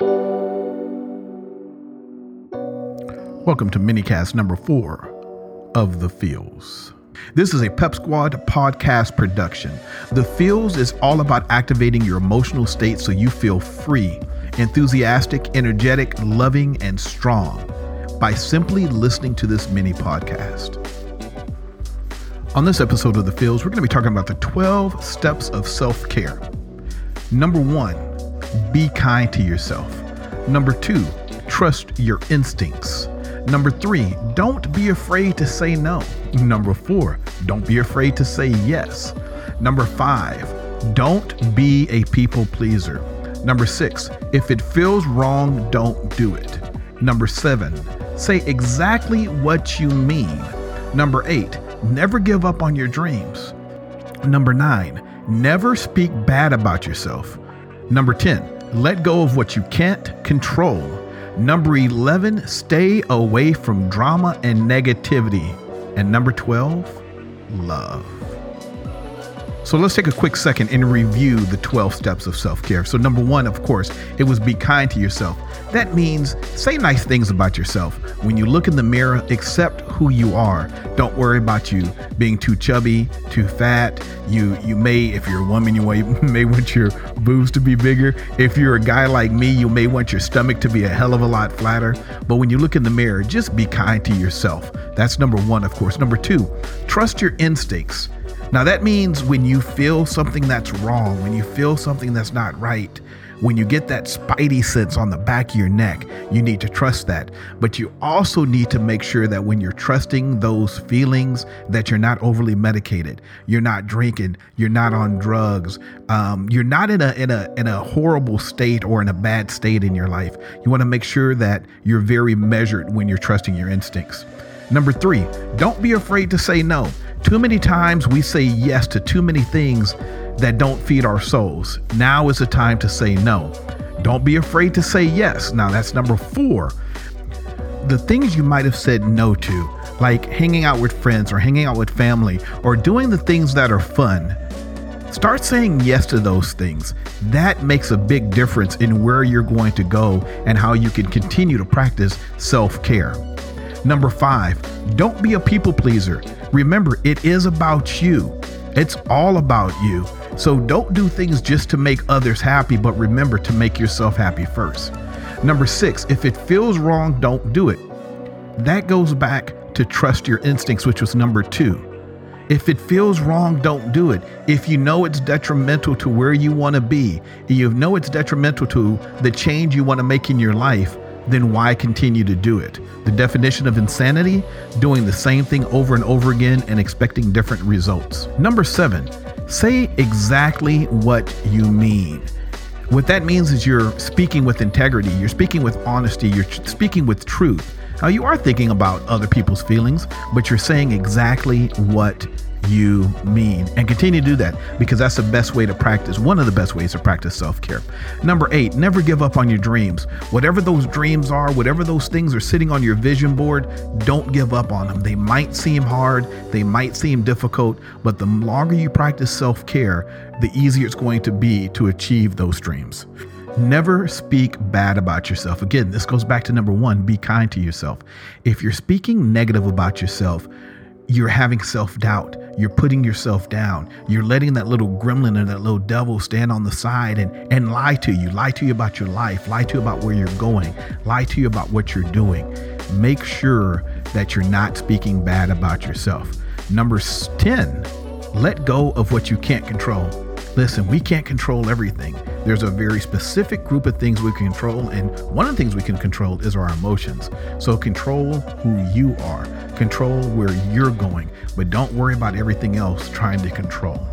Welcome to minicast number four of The Feels. This is a Pep Squad podcast production. The Feels is all about activating your emotional state so you feel free, enthusiastic, energetic, loving, and strong by simply listening to this mini podcast. On this episode of The Feels, we're going to be talking about the 12 steps of self care. Number one, be kind to yourself. Number two, trust your instincts. Number three, don't be afraid to say no. Number four, don't be afraid to say yes. Number five, don't be a people pleaser. Number six, if it feels wrong, don't do it. Number seven, say exactly what you mean. Number eight, never give up on your dreams. Number nine, never speak bad about yourself. Number 10, let go of what you can't control. Number 11, stay away from drama and negativity. And number 12, love. So let's take a quick second and review the 12 steps of self care. So, number one, of course, it was be kind to yourself. That means say nice things about yourself. When you look in the mirror, accept who you are. Don't worry about you being too chubby, too fat. You you may, if you're a woman, you may want your boobs to be bigger. If you're a guy like me, you may want your stomach to be a hell of a lot flatter. But when you look in the mirror, just be kind to yourself. That's number one, of course. Number two, trust your instincts. Now, that means when you feel something that's wrong, when you feel something that's not right, when you get that spidey sense on the back of your neck, you need to trust that. But you also need to make sure that when you're trusting those feelings, that you're not overly medicated. You're not drinking. You're not on drugs. Um, you're not in a in a in a horrible state or in a bad state in your life. You want to make sure that you're very measured when you're trusting your instincts. Number three, don't be afraid to say no. Too many times we say yes to too many things that don't feed our souls. Now is the time to say no. Don't be afraid to say yes. Now, that's number four. The things you might have said no to, like hanging out with friends or hanging out with family or doing the things that are fun, start saying yes to those things. That makes a big difference in where you're going to go and how you can continue to practice self care. Number five, don't be a people pleaser. Remember, it is about you. It's all about you. So don't do things just to make others happy, but remember to make yourself happy first. Number six, if it feels wrong, don't do it. That goes back to trust your instincts, which was number two. If it feels wrong, don't do it. If you know it's detrimental to where you want to be, you know it's detrimental to the change you want to make in your life, then why continue to do it? The definition of insanity doing the same thing over and over again and expecting different results. Number seven, say exactly what you mean. What that means is you're speaking with integrity, you're speaking with honesty, you're speaking with truth. Now, you are thinking about other people's feelings, but you're saying exactly what you mean and continue to do that because that's the best way to practice one of the best ways to practice self-care number eight never give up on your dreams whatever those dreams are whatever those things are sitting on your vision board don't give up on them they might seem hard they might seem difficult but the longer you practice self-care the easier it's going to be to achieve those dreams Never speak bad about yourself. Again, this goes back to number one be kind to yourself. If you're speaking negative about yourself, you're having self doubt. You're putting yourself down. You're letting that little gremlin or that little devil stand on the side and, and lie to you, lie to you about your life, lie to you about where you're going, lie to you about what you're doing. Make sure that you're not speaking bad about yourself. Number 10, let go of what you can't control. Listen, we can't control everything. There's a very specific group of things we can control, and one of the things we can control is our emotions. So control who you are, control where you're going, but don't worry about everything else trying to control.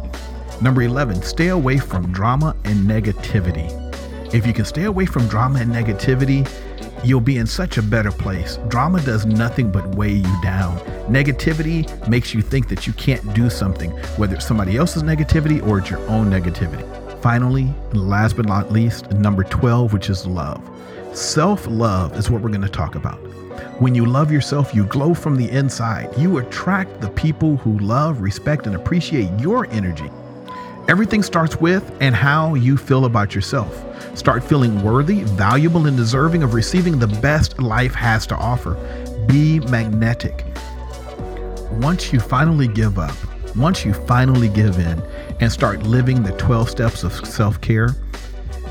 Number 11, stay away from drama and negativity. If you can stay away from drama and negativity, you'll be in such a better place. Drama does nothing but weigh you down. Negativity makes you think that you can't do something, whether it's somebody else's negativity or it's your own negativity. Finally, and last but not least, number 12, which is love. Self love is what we're going to talk about. When you love yourself, you glow from the inside. You attract the people who love, respect, and appreciate your energy. Everything starts with and how you feel about yourself. Start feeling worthy, valuable, and deserving of receiving the best life has to offer. Be magnetic. Once you finally give up, once you finally give in and start living the 12 steps of self care,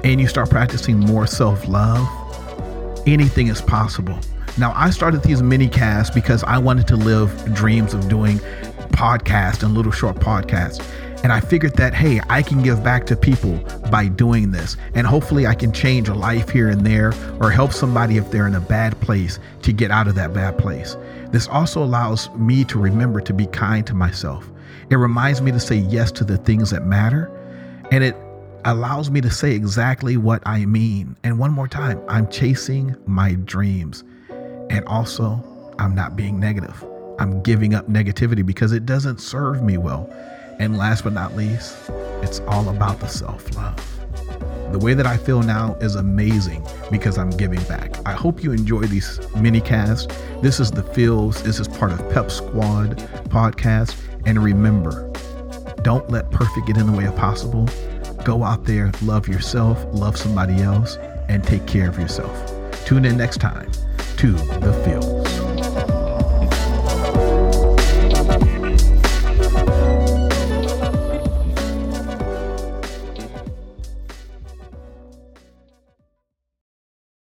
and you start practicing more self love, anything is possible. Now, I started these mini casts because I wanted to live dreams of doing podcasts and little short podcasts. And I figured that, hey, I can give back to people by doing this. And hopefully I can change a life here and there or help somebody if they're in a bad place to get out of that bad place. This also allows me to remember to be kind to myself. It reminds me to say yes to the things that matter. And it allows me to say exactly what I mean. And one more time, I'm chasing my dreams. And also, I'm not being negative. I'm giving up negativity because it doesn't serve me well. And last but not least, it's all about the self love. The way that I feel now is amazing because I'm giving back. I hope you enjoy these mini casts. This is the feels. This is part of Pep Squad podcast. And remember, don't let perfect get in the way of possible. Go out there, love yourself, love somebody else, and take care of yourself. Tune in next time to The Feels.